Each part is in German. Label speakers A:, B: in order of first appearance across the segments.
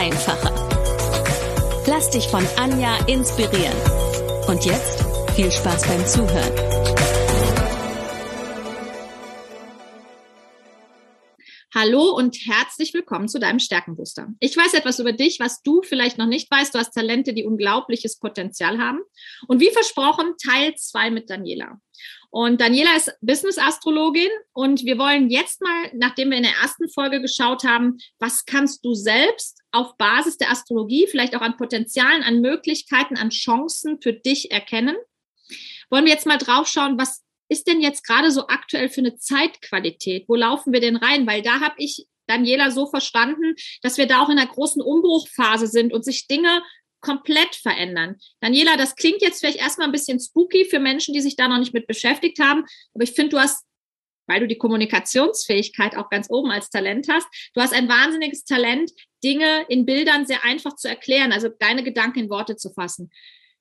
A: einfacher. Lass dich von Anja inspirieren. Und jetzt viel Spaß beim Zuhören.
B: Hallo und herzlich willkommen zu deinem Stärkenbooster. Ich weiß etwas über dich, was du vielleicht noch nicht weißt. Du hast Talente, die unglaubliches Potenzial haben. Und wie versprochen, Teil zwei mit Daniela. Und Daniela ist Business-Astrologin und wir wollen jetzt mal, nachdem wir in der ersten Folge geschaut haben, was kannst du selbst auf Basis der Astrologie, vielleicht auch an Potenzialen, an Möglichkeiten, an Chancen für dich erkennen, wollen wir jetzt mal drauf schauen, was ist denn jetzt gerade so aktuell für eine Zeitqualität? Wo laufen wir denn rein? Weil da habe ich Daniela so verstanden, dass wir da auch in einer großen Umbruchphase sind und sich Dinge komplett verändern. Daniela, das klingt jetzt vielleicht erstmal ein bisschen spooky für Menschen, die sich da noch nicht mit beschäftigt haben, aber ich finde, du hast weil du die Kommunikationsfähigkeit auch ganz oben als Talent hast. Du hast ein wahnsinniges Talent, Dinge in Bildern sehr einfach zu erklären, also deine Gedanken in Worte zu fassen.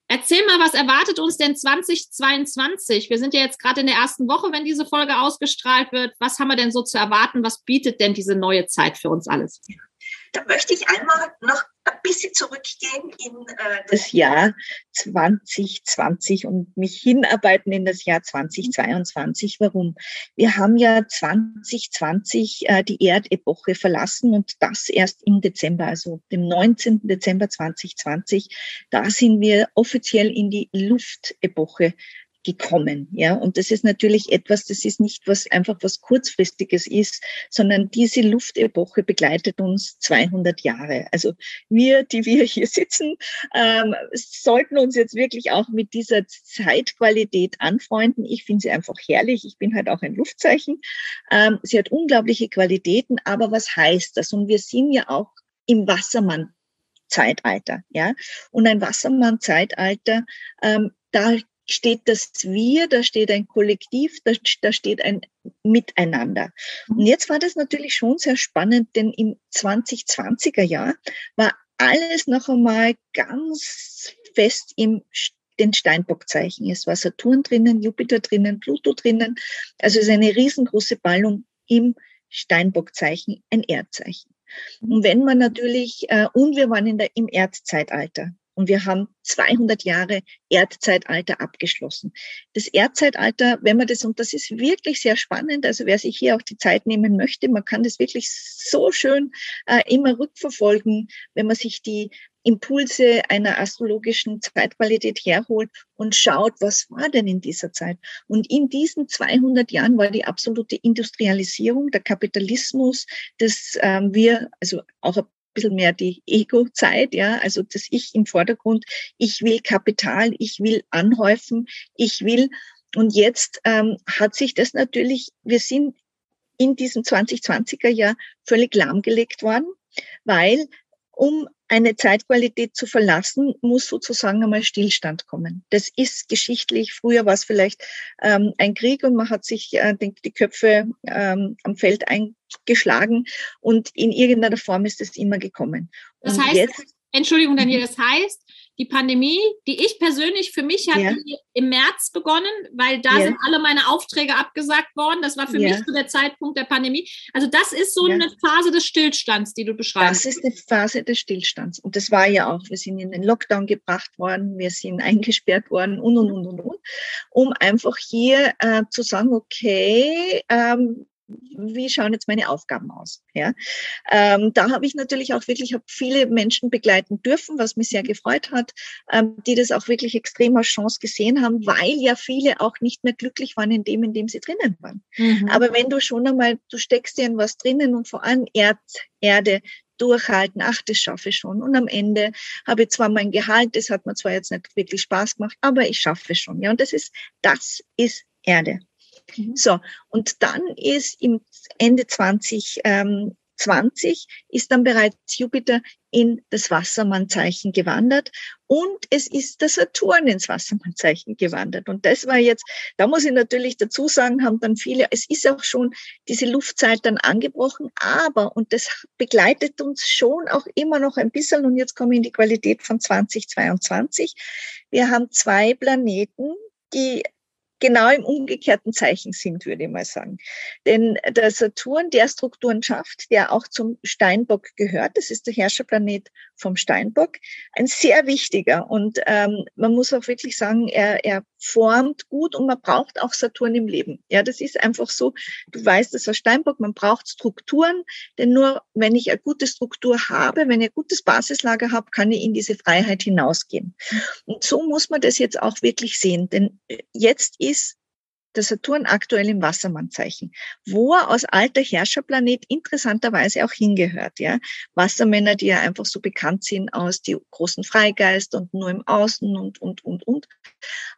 B: Erzähl mal, was erwartet uns denn 2022? Wir sind ja jetzt gerade in der ersten Woche, wenn diese Folge ausgestrahlt wird. Was haben wir denn so zu erwarten? Was bietet denn diese neue Zeit für uns alles?
C: Da möchte ich einmal noch ein bisschen zurückgehen in äh, das Jahr 2020 und mich hinarbeiten in das Jahr 2022. Warum? Wir haben ja 2020 äh, die Erdepoche verlassen und das erst im Dezember, also dem 19. Dezember 2020. Da sind wir offiziell in die Luftepoche gekommen. Ja, und das ist natürlich etwas, das ist nicht was einfach was kurzfristiges ist, sondern diese Luftepoche begleitet uns 200 Jahre. Also wir, die wir hier sitzen, ähm, sollten uns jetzt wirklich auch mit dieser Zeitqualität anfreunden. Ich finde sie einfach herrlich. Ich bin halt auch ein Luftzeichen. Ähm, sie hat unglaubliche Qualitäten, aber was heißt das? Und wir sind ja auch im Wassermann Zeitalter, ja. Und ein Wassermann-Zeitalter, ähm, da steht das Wir, da steht ein Kollektiv, da, da steht ein Miteinander. Und jetzt war das natürlich schon sehr spannend, denn im 2020er Jahr war alles noch einmal ganz fest im den Steinbockzeichen. Es war Saturn drinnen, Jupiter drinnen, Pluto drinnen. Also es ist eine riesengroße Ballung im Steinbockzeichen, ein Erdzeichen. Und wenn man natürlich, äh, und wir waren in der, im Erdzeitalter. Und wir haben 200 Jahre Erdzeitalter abgeschlossen. Das Erdzeitalter, wenn man das, und das ist wirklich sehr spannend, also wer sich hier auch die Zeit nehmen möchte, man kann das wirklich so schön äh, immer rückverfolgen, wenn man sich die Impulse einer astrologischen Zeitqualität herholt und schaut, was war denn in dieser Zeit? Und in diesen 200 Jahren war die absolute Industrialisierung, der Kapitalismus, dass ähm, wir, also auch bisschen mehr die Ego-Zeit, ja, also das Ich im Vordergrund. Ich will Kapital, ich will anhäufen, ich will. Und jetzt ähm, hat sich das natürlich, wir sind in diesem 2020er Jahr völlig lahmgelegt worden, weil um eine Zeitqualität zu verlassen, muss sozusagen einmal Stillstand kommen. Das ist geschichtlich. Früher war es vielleicht ähm, ein Krieg und man hat sich äh, die Köpfe ähm, am Feld eingeschlagen und in irgendeiner Form ist es immer gekommen.
B: Das und heißt, jetzt, Entschuldigung, Daniel, das heißt, die Pandemie, die ich persönlich für mich hatte ja. im März begonnen, weil da ja. sind alle meine Aufträge abgesagt worden. Das war für ja. mich so der Zeitpunkt der Pandemie. Also das ist so eine Phase des Stillstands, die du beschreibst.
C: Das ist eine Phase des Stillstands. Und das war ja auch, wir sind in den Lockdown gebracht worden, wir sind eingesperrt worden und, und, und, und, und, um einfach hier äh, zu sagen, okay, ähm, wie schauen jetzt meine Aufgaben aus? Ja, ähm, da habe ich natürlich auch wirklich viele Menschen begleiten dürfen, was mich sehr gefreut hat, ähm, die das auch wirklich extrem als Chance gesehen haben, weil ja viele auch nicht mehr glücklich waren in dem, in dem sie drinnen waren. Mhm. Aber wenn du schon einmal, du steckst dir in was drinnen und vor allem Erd, Erde, durchhalten, ach, das schaffe ich schon. Und am Ende habe ich zwar mein Gehalt, das hat mir zwar jetzt nicht wirklich Spaß gemacht, aber ich schaffe es schon. Ja, und das ist, das ist Erde. Mhm. So, und dann ist im Ende 2020 20 ist dann bereits Jupiter in das Wassermannzeichen gewandert und es ist der Saturn ins Wassermannzeichen gewandert. Und das war jetzt, da muss ich natürlich dazu sagen, haben dann viele, es ist auch schon diese Luftzeit dann angebrochen, aber, und das begleitet uns schon auch immer noch ein bisschen, und jetzt komme ich in die Qualität von 2022, wir haben zwei Planeten, die genau im umgekehrten Zeichen sind, würde ich mal sagen. Denn der Saturn, der Strukturen schafft, der auch zum Steinbock gehört, das ist der Herrscherplanet vom Steinbock, ein sehr wichtiger. Und ähm, man muss auch wirklich sagen, er, er formt gut und man braucht auch Saturn im Leben. Ja, das ist einfach so. Du weißt das aus Steinbock, man braucht Strukturen, denn nur wenn ich eine gute Struktur habe, wenn ich ein gutes Basislager habe, kann ich in diese Freiheit hinausgehen. Und so muss man das jetzt auch wirklich sehen, denn jetzt ist der Saturn aktuell im Wassermannzeichen, wo er aus alter Herrscherplanet interessanterweise auch hingehört. Ja, Wassermänner, die ja einfach so bekannt sind aus die großen Freigeister und nur im Außen und und und und.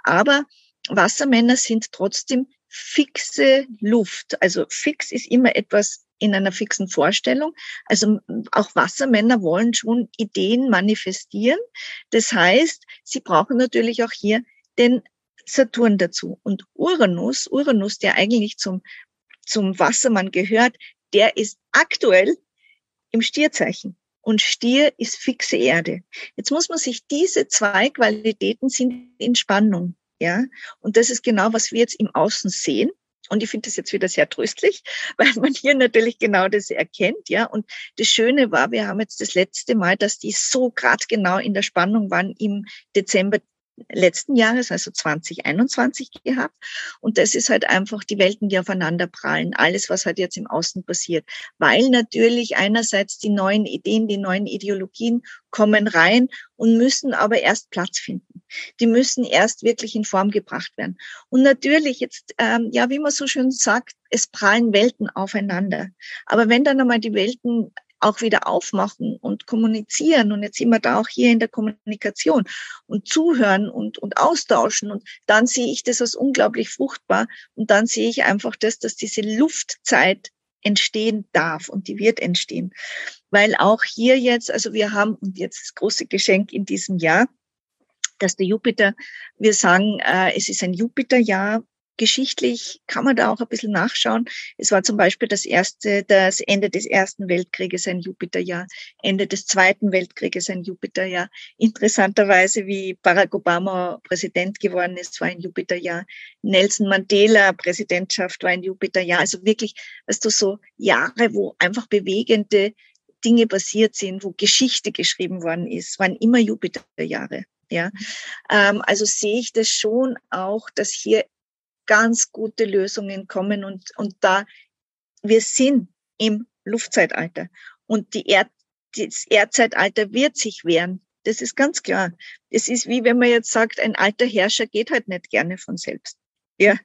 C: Aber Wassermänner sind trotzdem fixe Luft. Also fix ist immer etwas in einer fixen Vorstellung. Also auch Wassermänner wollen schon Ideen manifestieren. Das heißt, sie brauchen natürlich auch hier den Saturn dazu. Und Uranus, Uranus, der eigentlich zum, zum Wassermann gehört, der ist aktuell im Stierzeichen. Und Stier ist fixe Erde. Jetzt muss man sich diese zwei Qualitäten sind in Spannung. Ja, und das ist genau, was wir jetzt im Außen sehen. Und ich finde das jetzt wieder sehr tröstlich, weil man hier natürlich genau das erkennt, ja. Und das Schöne war, wir haben jetzt das letzte Mal, dass die so gerade genau in der Spannung waren im Dezember letzten Jahres, also 2021 gehabt. Und das ist halt einfach die Welten, die aufeinander prallen. Alles, was halt jetzt im Außen passiert. Weil natürlich einerseits die neuen Ideen, die neuen Ideologien kommen rein und müssen aber erst Platz finden. Die müssen erst wirklich in Form gebracht werden. Und natürlich jetzt, ähm, ja, wie man so schön sagt, es prallen Welten aufeinander. Aber wenn dann einmal die Welten auch wieder aufmachen und kommunizieren. Und jetzt wir da auch hier in der Kommunikation und zuhören und, und austauschen. Und dann sehe ich das als unglaublich fruchtbar. Und dann sehe ich einfach das, dass diese Luftzeit entstehen darf und die wird entstehen. Weil auch hier jetzt, also wir haben, und jetzt das große Geschenk in diesem Jahr, dass der Jupiter, wir sagen, äh, es ist ein Jupiterjahr, geschichtlich kann man da auch ein bisschen nachschauen. Es war zum Beispiel das erste, das Ende des Ersten Weltkrieges ein Jupiterjahr, Ende des Zweiten Weltkrieges ein Jupiterjahr. Interessanterweise, wie Barack Obama Präsident geworden ist, war ein Jupiterjahr. Nelson Mandela Präsidentschaft war ein Jupiterjahr. Also wirklich, weißt du, so Jahre, wo einfach bewegende Dinge passiert sind, wo Geschichte geschrieben worden ist, waren immer Jupiterjahre. Ja, ähm, also sehe ich das schon auch, dass hier ganz gute Lösungen kommen und, und da wir sind im Luftzeitalter und die Erd, das Erdzeitalter wird sich wehren. Das ist ganz klar. Es ist wie wenn man jetzt sagt, ein alter Herrscher geht halt nicht gerne von selbst. Ja,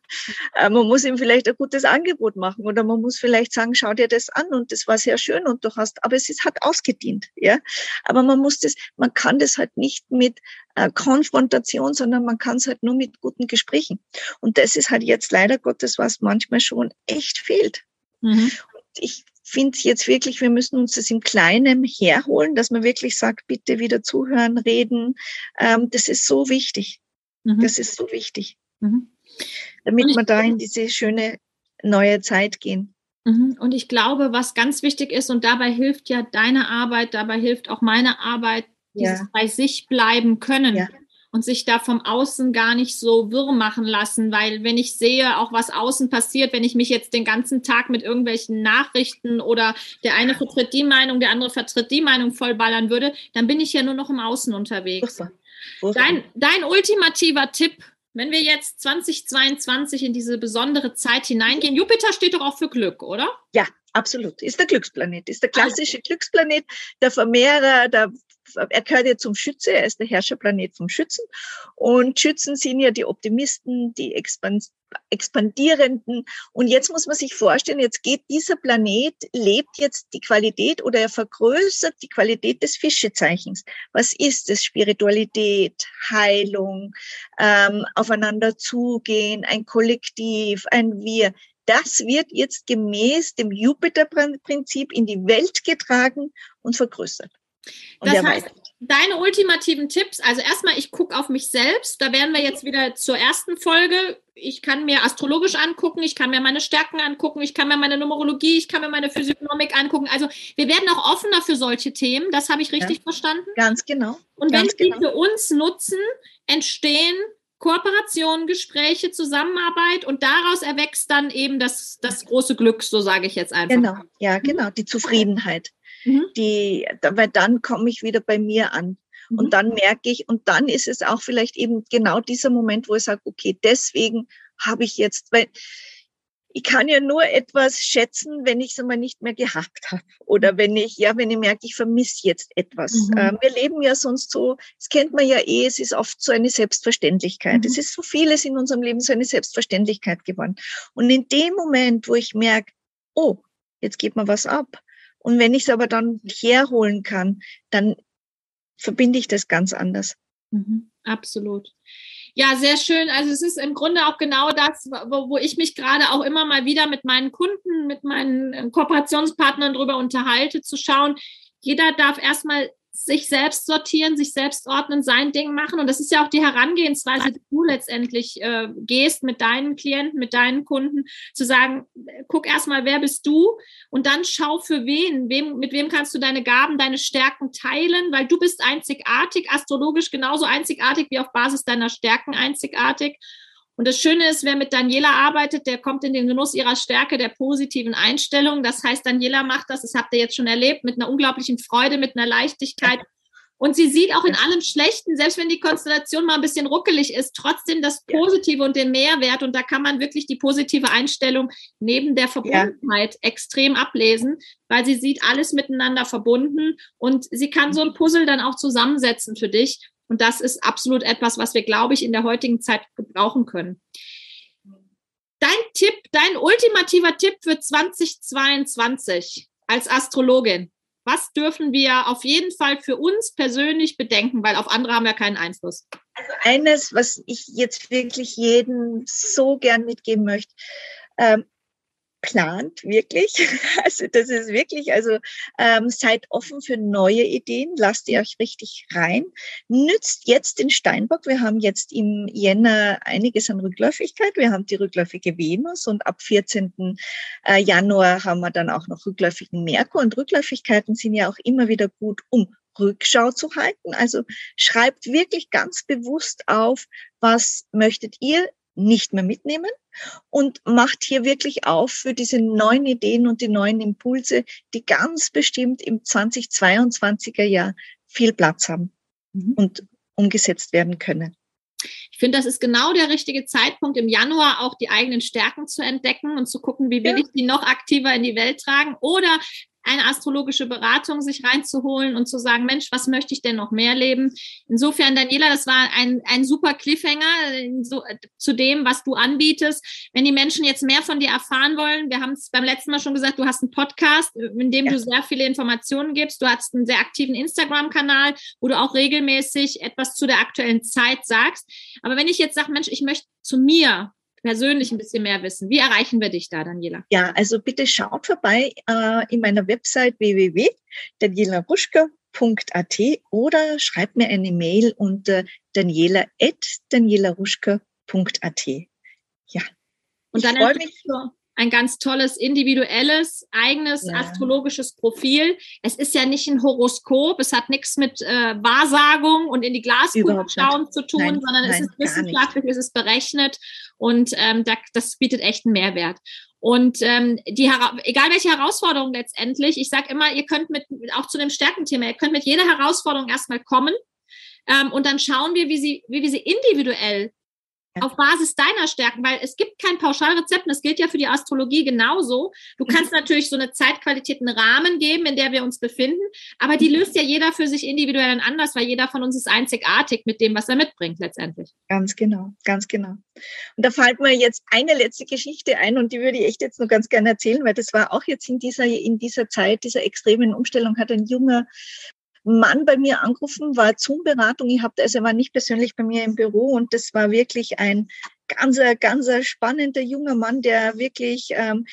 C: äh, man muss ihm vielleicht ein gutes Angebot machen oder man muss vielleicht sagen, schau dir das an und das war sehr schön und du hast, aber es ist hat ausgedient, ja. Aber man muss das, man kann das halt nicht mit äh, Konfrontation, sondern man kann es halt nur mit guten Gesprächen. Und das ist halt jetzt leider Gottes, was manchmal schon echt fehlt. Mhm. ich finde jetzt wirklich, wir müssen uns das im Kleinen herholen, dass man wirklich sagt, bitte wieder zuhören, reden. Ähm, das ist so wichtig. Mhm. Das ist so wichtig. Mhm damit wir da in diese schöne neue Zeit gehen.
B: Mhm. Und ich glaube, was ganz wichtig ist, und dabei hilft ja deine Arbeit, dabei hilft auch meine Arbeit, dieses ja. bei sich bleiben können. Ja. Und sich da vom Außen gar nicht so wirr machen lassen, weil wenn ich sehe, auch was außen passiert, wenn ich mich jetzt den ganzen Tag mit irgendwelchen Nachrichten oder der eine vertritt die Meinung, der andere vertritt die Meinung vollballern würde, dann bin ich ja nur noch im Außen unterwegs. Dein, dein ultimativer Tipp wenn wir jetzt 2022 in diese besondere Zeit hineingehen, Jupiter steht doch auch für Glück, oder?
C: Ja, absolut. Ist der Glücksplanet, ist der klassische Glücksplanet, der Vermehrer, der er gehört ja zum Schütze, er ist der Herrscherplanet vom Schützen. Und Schützen sind ja die Optimisten, die Expandierenden. Und jetzt muss man sich vorstellen, jetzt geht dieser Planet, lebt jetzt die Qualität oder er vergrößert die Qualität des Fischezeichens. Was ist es? Spiritualität, Heilung, ähm, aufeinander zugehen, ein Kollektiv, ein Wir. das wird jetzt gemäß dem Jupiter-Prinzip in die Welt getragen und vergrößert.
B: Und das heißt, deine ultimativen Tipps, also erstmal, ich gucke auf mich selbst. Da wären wir jetzt wieder zur ersten Folge. Ich kann mir astrologisch angucken, ich kann mir meine Stärken angucken, ich kann mir meine Numerologie, ich kann mir meine Physiognomik angucken. Also wir werden auch offener für solche Themen. Das habe ich richtig ja, verstanden.
C: Ganz genau.
B: Und wenn genau. die für uns nutzen, entstehen Kooperationen, Gespräche, Zusammenarbeit und daraus erwächst dann eben das, das große Glück, so sage ich jetzt einfach.
C: Genau, ja, genau, die Zufriedenheit mhm. die, weil dann komme ich wieder bei mir an. Mhm. Und dann merke ich, und dann ist es auch vielleicht eben genau dieser Moment, wo ich sage, okay, deswegen habe ich jetzt, weil ich kann ja nur etwas schätzen, wenn ich es einmal nicht mehr gehabt habe. Oder wenn ich, ja, wenn ich merke, ich vermisse jetzt etwas. Mhm. Ähm, wir leben ja sonst so, das kennt man ja eh, es ist oft so eine Selbstverständlichkeit. Mhm. Es ist so vieles in unserem Leben so eine Selbstverständlichkeit geworden. Und in dem Moment, wo ich merke, oh, jetzt geht mir was ab, und wenn ich es aber dann herholen kann, dann verbinde ich das ganz anders.
B: Mhm, absolut. Ja, sehr schön. Also es ist im Grunde auch genau das, wo, wo ich mich gerade auch immer mal wieder mit meinen Kunden, mit meinen äh, Kooperationspartnern darüber unterhalte, zu schauen, jeder darf erstmal sich selbst sortieren, sich selbst ordnen, sein Ding machen. Und das ist ja auch die Herangehensweise, die du letztendlich äh, gehst mit deinen Klienten, mit deinen Kunden, zu sagen, guck erstmal, wer bist du? Und dann schau für wen, wem, mit wem kannst du deine Gaben, deine Stärken teilen, weil du bist einzigartig, astrologisch genauso einzigartig wie auf Basis deiner Stärken einzigartig. Und das Schöne ist, wer mit Daniela arbeitet, der kommt in den Genuss ihrer Stärke der positiven Einstellung. Das heißt, Daniela macht das, das habt ihr jetzt schon erlebt, mit einer unglaublichen Freude, mit einer Leichtigkeit. Und sie sieht auch in allem Schlechten, selbst wenn die Konstellation mal ein bisschen ruckelig ist, trotzdem das Positive und den Mehrwert. Und da kann man wirklich die positive Einstellung neben der Verbundenheit ja. extrem ablesen, weil sie sieht alles miteinander verbunden und sie kann so ein Puzzle dann auch zusammensetzen für dich. Und das ist absolut etwas, was wir, glaube ich, in der heutigen Zeit gebrauchen können. Dein Tipp, dein ultimativer Tipp für 2022 als Astrologin. Was dürfen wir auf jeden Fall für uns persönlich bedenken, weil auf andere haben wir keinen Einfluss?
C: Also eines, was ich jetzt wirklich jedem so gern mitgeben möchte, ähm, plant wirklich. Also das ist wirklich, also ähm, seid offen für neue Ideen, lasst ihr euch richtig rein. Nützt jetzt den Steinbock. Wir haben jetzt im Jänner einiges an Rückläufigkeit. Wir haben die rückläufige Venus und ab 14. Äh, Januar haben wir dann auch noch rückläufigen Merkur. Und Rückläufigkeiten sind ja auch immer wieder gut, um Rückschau zu halten. Also schreibt wirklich ganz bewusst auf, was möchtet ihr nicht mehr mitnehmen und macht hier wirklich auf für diese neuen Ideen und die neuen Impulse, die ganz bestimmt im 2022er Jahr viel Platz haben mhm. und umgesetzt werden können.
B: Ich finde, das ist genau der richtige Zeitpunkt, im Januar auch die eigenen Stärken zu entdecken und zu gucken, wie will ja. ich die noch aktiver in die Welt tragen oder eine astrologische Beratung sich reinzuholen und zu sagen, Mensch, was möchte ich denn noch mehr leben? Insofern, Daniela, das war ein, ein super Cliffhanger so, zu dem, was du anbietest. Wenn die Menschen jetzt mehr von dir erfahren wollen, wir haben es beim letzten Mal schon gesagt, du hast einen Podcast, in dem ja. du sehr viele Informationen gibst. Du hast einen sehr aktiven Instagram-Kanal, wo du auch regelmäßig etwas zu der aktuellen Zeit sagst. Aber wenn ich jetzt sage, Mensch, ich möchte zu mir persönlich ein bisschen mehr wissen. Wie erreichen wir dich da, Daniela?
C: Ja, also bitte schaut vorbei äh, in meiner Website www.danielaruschka.at oder schreibt mir eine Mail unter daniela.danielaruschka.at. Ja.
B: Und dann freue mich ein ganz tolles individuelles, eigenes ja. astrologisches Profil. Es ist ja nicht ein Horoskop, es hat nichts mit äh, Wahrsagung und in die Glaskugel schauen zu tun, nein, sondern nein, es ist wissenschaftlich, es ist berechnet und ähm, da, das bietet echt einen Mehrwert. Und ähm, die egal welche Herausforderung letztendlich, ich sage immer, ihr könnt mit auch zu dem Stärkenthema, ihr könnt mit jeder Herausforderung erstmal kommen ähm, und dann schauen wir, wie sie, wie wir sie individuell auf Basis deiner Stärken, weil es gibt kein Pauschalrezept und das gilt ja für die Astrologie genauso. Du mhm. kannst natürlich so eine Zeitqualität, einen Rahmen geben, in der wir uns befinden, aber die löst ja jeder für sich individuell und anders, weil jeder von uns ist einzigartig mit dem, was er mitbringt letztendlich.
C: Ganz genau, ganz genau. Und da fällt mir jetzt eine letzte Geschichte ein und die würde ich echt jetzt nur ganz gerne erzählen, weil das war auch jetzt in dieser, in dieser Zeit, dieser extremen Umstellung, hat ein junger Mann bei mir angerufen, war Zoom-Beratung. Ich habe, also er war nicht persönlich bei mir im Büro und das war wirklich ein ganz, ganz spannender junger Mann, der wirklich ähm,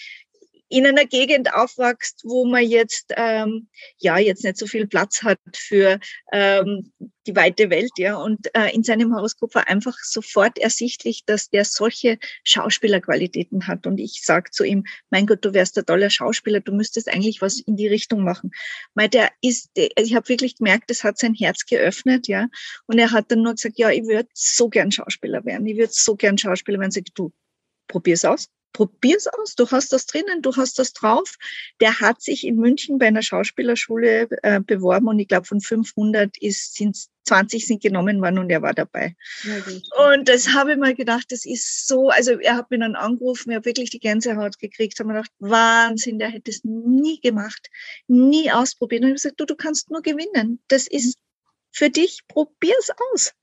C: in einer Gegend aufwächst, wo man jetzt ähm, ja jetzt nicht so viel Platz hat für ähm, die weite Welt, ja. Und äh, in seinem Horoskop war einfach sofort ersichtlich, dass der solche Schauspielerqualitäten hat. Und ich sag zu ihm, mein Gott, du wärst ein toller Schauspieler, du müsstest eigentlich was in die Richtung machen. Weil der ist, also ich habe wirklich gemerkt, das hat sein Herz geöffnet, ja. Und er hat dann nur gesagt, ja, ich würde so gern Schauspieler werden, ich würde so gern Schauspieler werden. Sag ich, du, probier's aus probier's aus, du hast das drinnen, du hast das drauf. Der hat sich in München bei einer Schauspielerschule äh, beworben und ich glaube von 500 ist, sind 20 sind genommen worden und er war dabei. Ja, und das habe ich mal gedacht, das ist so, also er hat mich dann angerufen, er hat wirklich die Gänsehaut gekriegt, haben mir gedacht, Wahnsinn, der hätte es nie gemacht, nie ausprobiert. Und ich habe gesagt, du, du kannst nur gewinnen. Das ist für dich, probier's aus.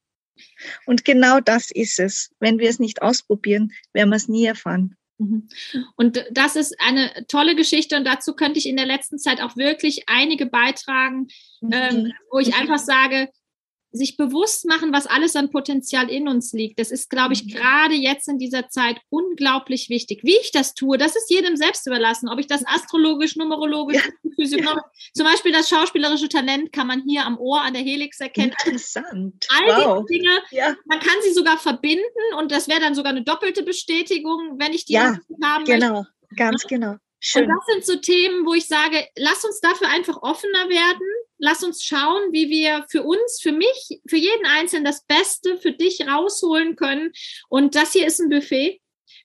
C: Und genau das ist es. Wenn wir es nicht ausprobieren, werden wir es nie erfahren.
B: Mhm. Und das ist eine tolle Geschichte und dazu könnte ich in der letzten Zeit auch wirklich einige beitragen, mhm. ähm, wo ich einfach sage, sich bewusst machen, was alles an Potenzial in uns liegt. Das ist, glaube ich, mhm. gerade jetzt in dieser Zeit unglaublich wichtig. Wie ich das tue, das ist jedem selbst überlassen. Ob ich das astrologisch, numerologisch, ja. physiognomisch, ja. zum Beispiel das schauspielerische Talent kann man hier am Ohr an der Helix erkennen.
C: Interessant.
B: All wow. diese Dinge, ja. man kann sie sogar verbinden und das wäre dann sogar eine doppelte Bestätigung, wenn ich die
C: ja, haben genau, möchte. ganz genau.
B: Schön. Und das sind so Themen, wo ich sage, lass uns dafür einfach offener werden lass uns schauen, wie wir für uns, für mich, für jeden Einzelnen das Beste für dich rausholen können. Und das hier ist ein Buffet.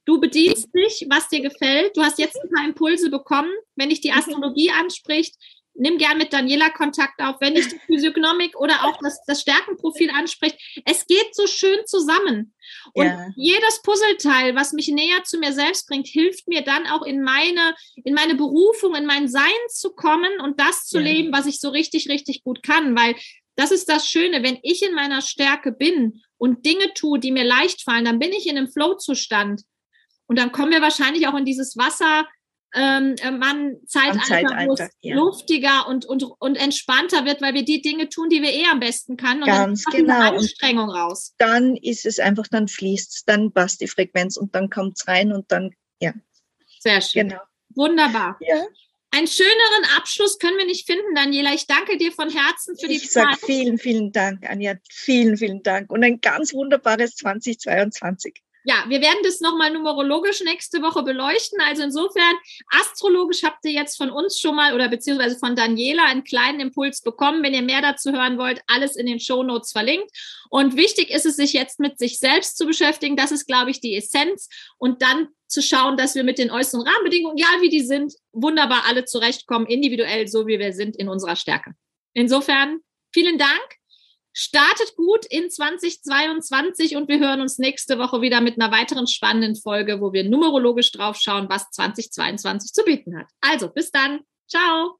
B: Du bedienst dich, was dir gefällt. Du hast jetzt ein paar Impulse bekommen. Wenn dich die mhm. Astrologie anspricht, nimm gern mit Daniela Kontakt auf, wenn dich die Physiognomik oder auch das, das Stärkenprofil anspricht. Es geht so schön zusammen. Und ja. jedes Puzzleteil, was mich näher zu mir selbst bringt, hilft mir dann auch in meine, in meine Berufung, in mein Sein zu kommen und das zu ja. leben, was ich so richtig, richtig gut kann. Weil das ist das Schöne, wenn ich in meiner Stärke bin und Dinge tue, die mir leicht fallen, dann bin ich in einem Flow-Zustand. Und dann kommen wir wahrscheinlich auch in dieses Wasser, ähm, äh, man Zeitalter, es ja. luftiger und, und, und entspannter wird, weil wir die Dinge tun, die wir eh am besten können. Und
C: Ganz dann genau.
B: Anstrengung und raus.
C: Dann ist es einfach, dann fließt es, dann passt die Frequenz und dann kommt es rein und dann, ja.
B: Sehr schön. Genau. Wunderbar. Ja. Einen schöneren Abschluss können wir nicht finden, Daniela. Ich danke dir von Herzen für die
C: ich Zeit. Ich sage vielen, vielen Dank, Anja. Vielen, vielen Dank. Und ein ganz wunderbares 2022.
B: Ja, wir werden das nochmal numerologisch nächste Woche beleuchten. Also insofern, astrologisch habt ihr jetzt von uns schon mal oder beziehungsweise von Daniela einen kleinen Impuls bekommen. Wenn ihr mehr dazu hören wollt, alles in den Show Notes verlinkt. Und wichtig ist es, sich jetzt mit sich selbst zu beschäftigen. Das ist, glaube ich, die Essenz. Und dann zu schauen, dass wir mit den äußeren Rahmenbedingungen, egal wie die sind, wunderbar alle zurechtkommen, individuell, so wie wir sind in unserer Stärke. Insofern, vielen Dank. Startet gut in 2022 und wir hören uns nächste Woche wieder mit einer weiteren spannenden Folge, wo wir numerologisch drauf schauen, was 2022 zu bieten hat. Also, bis dann. Ciao.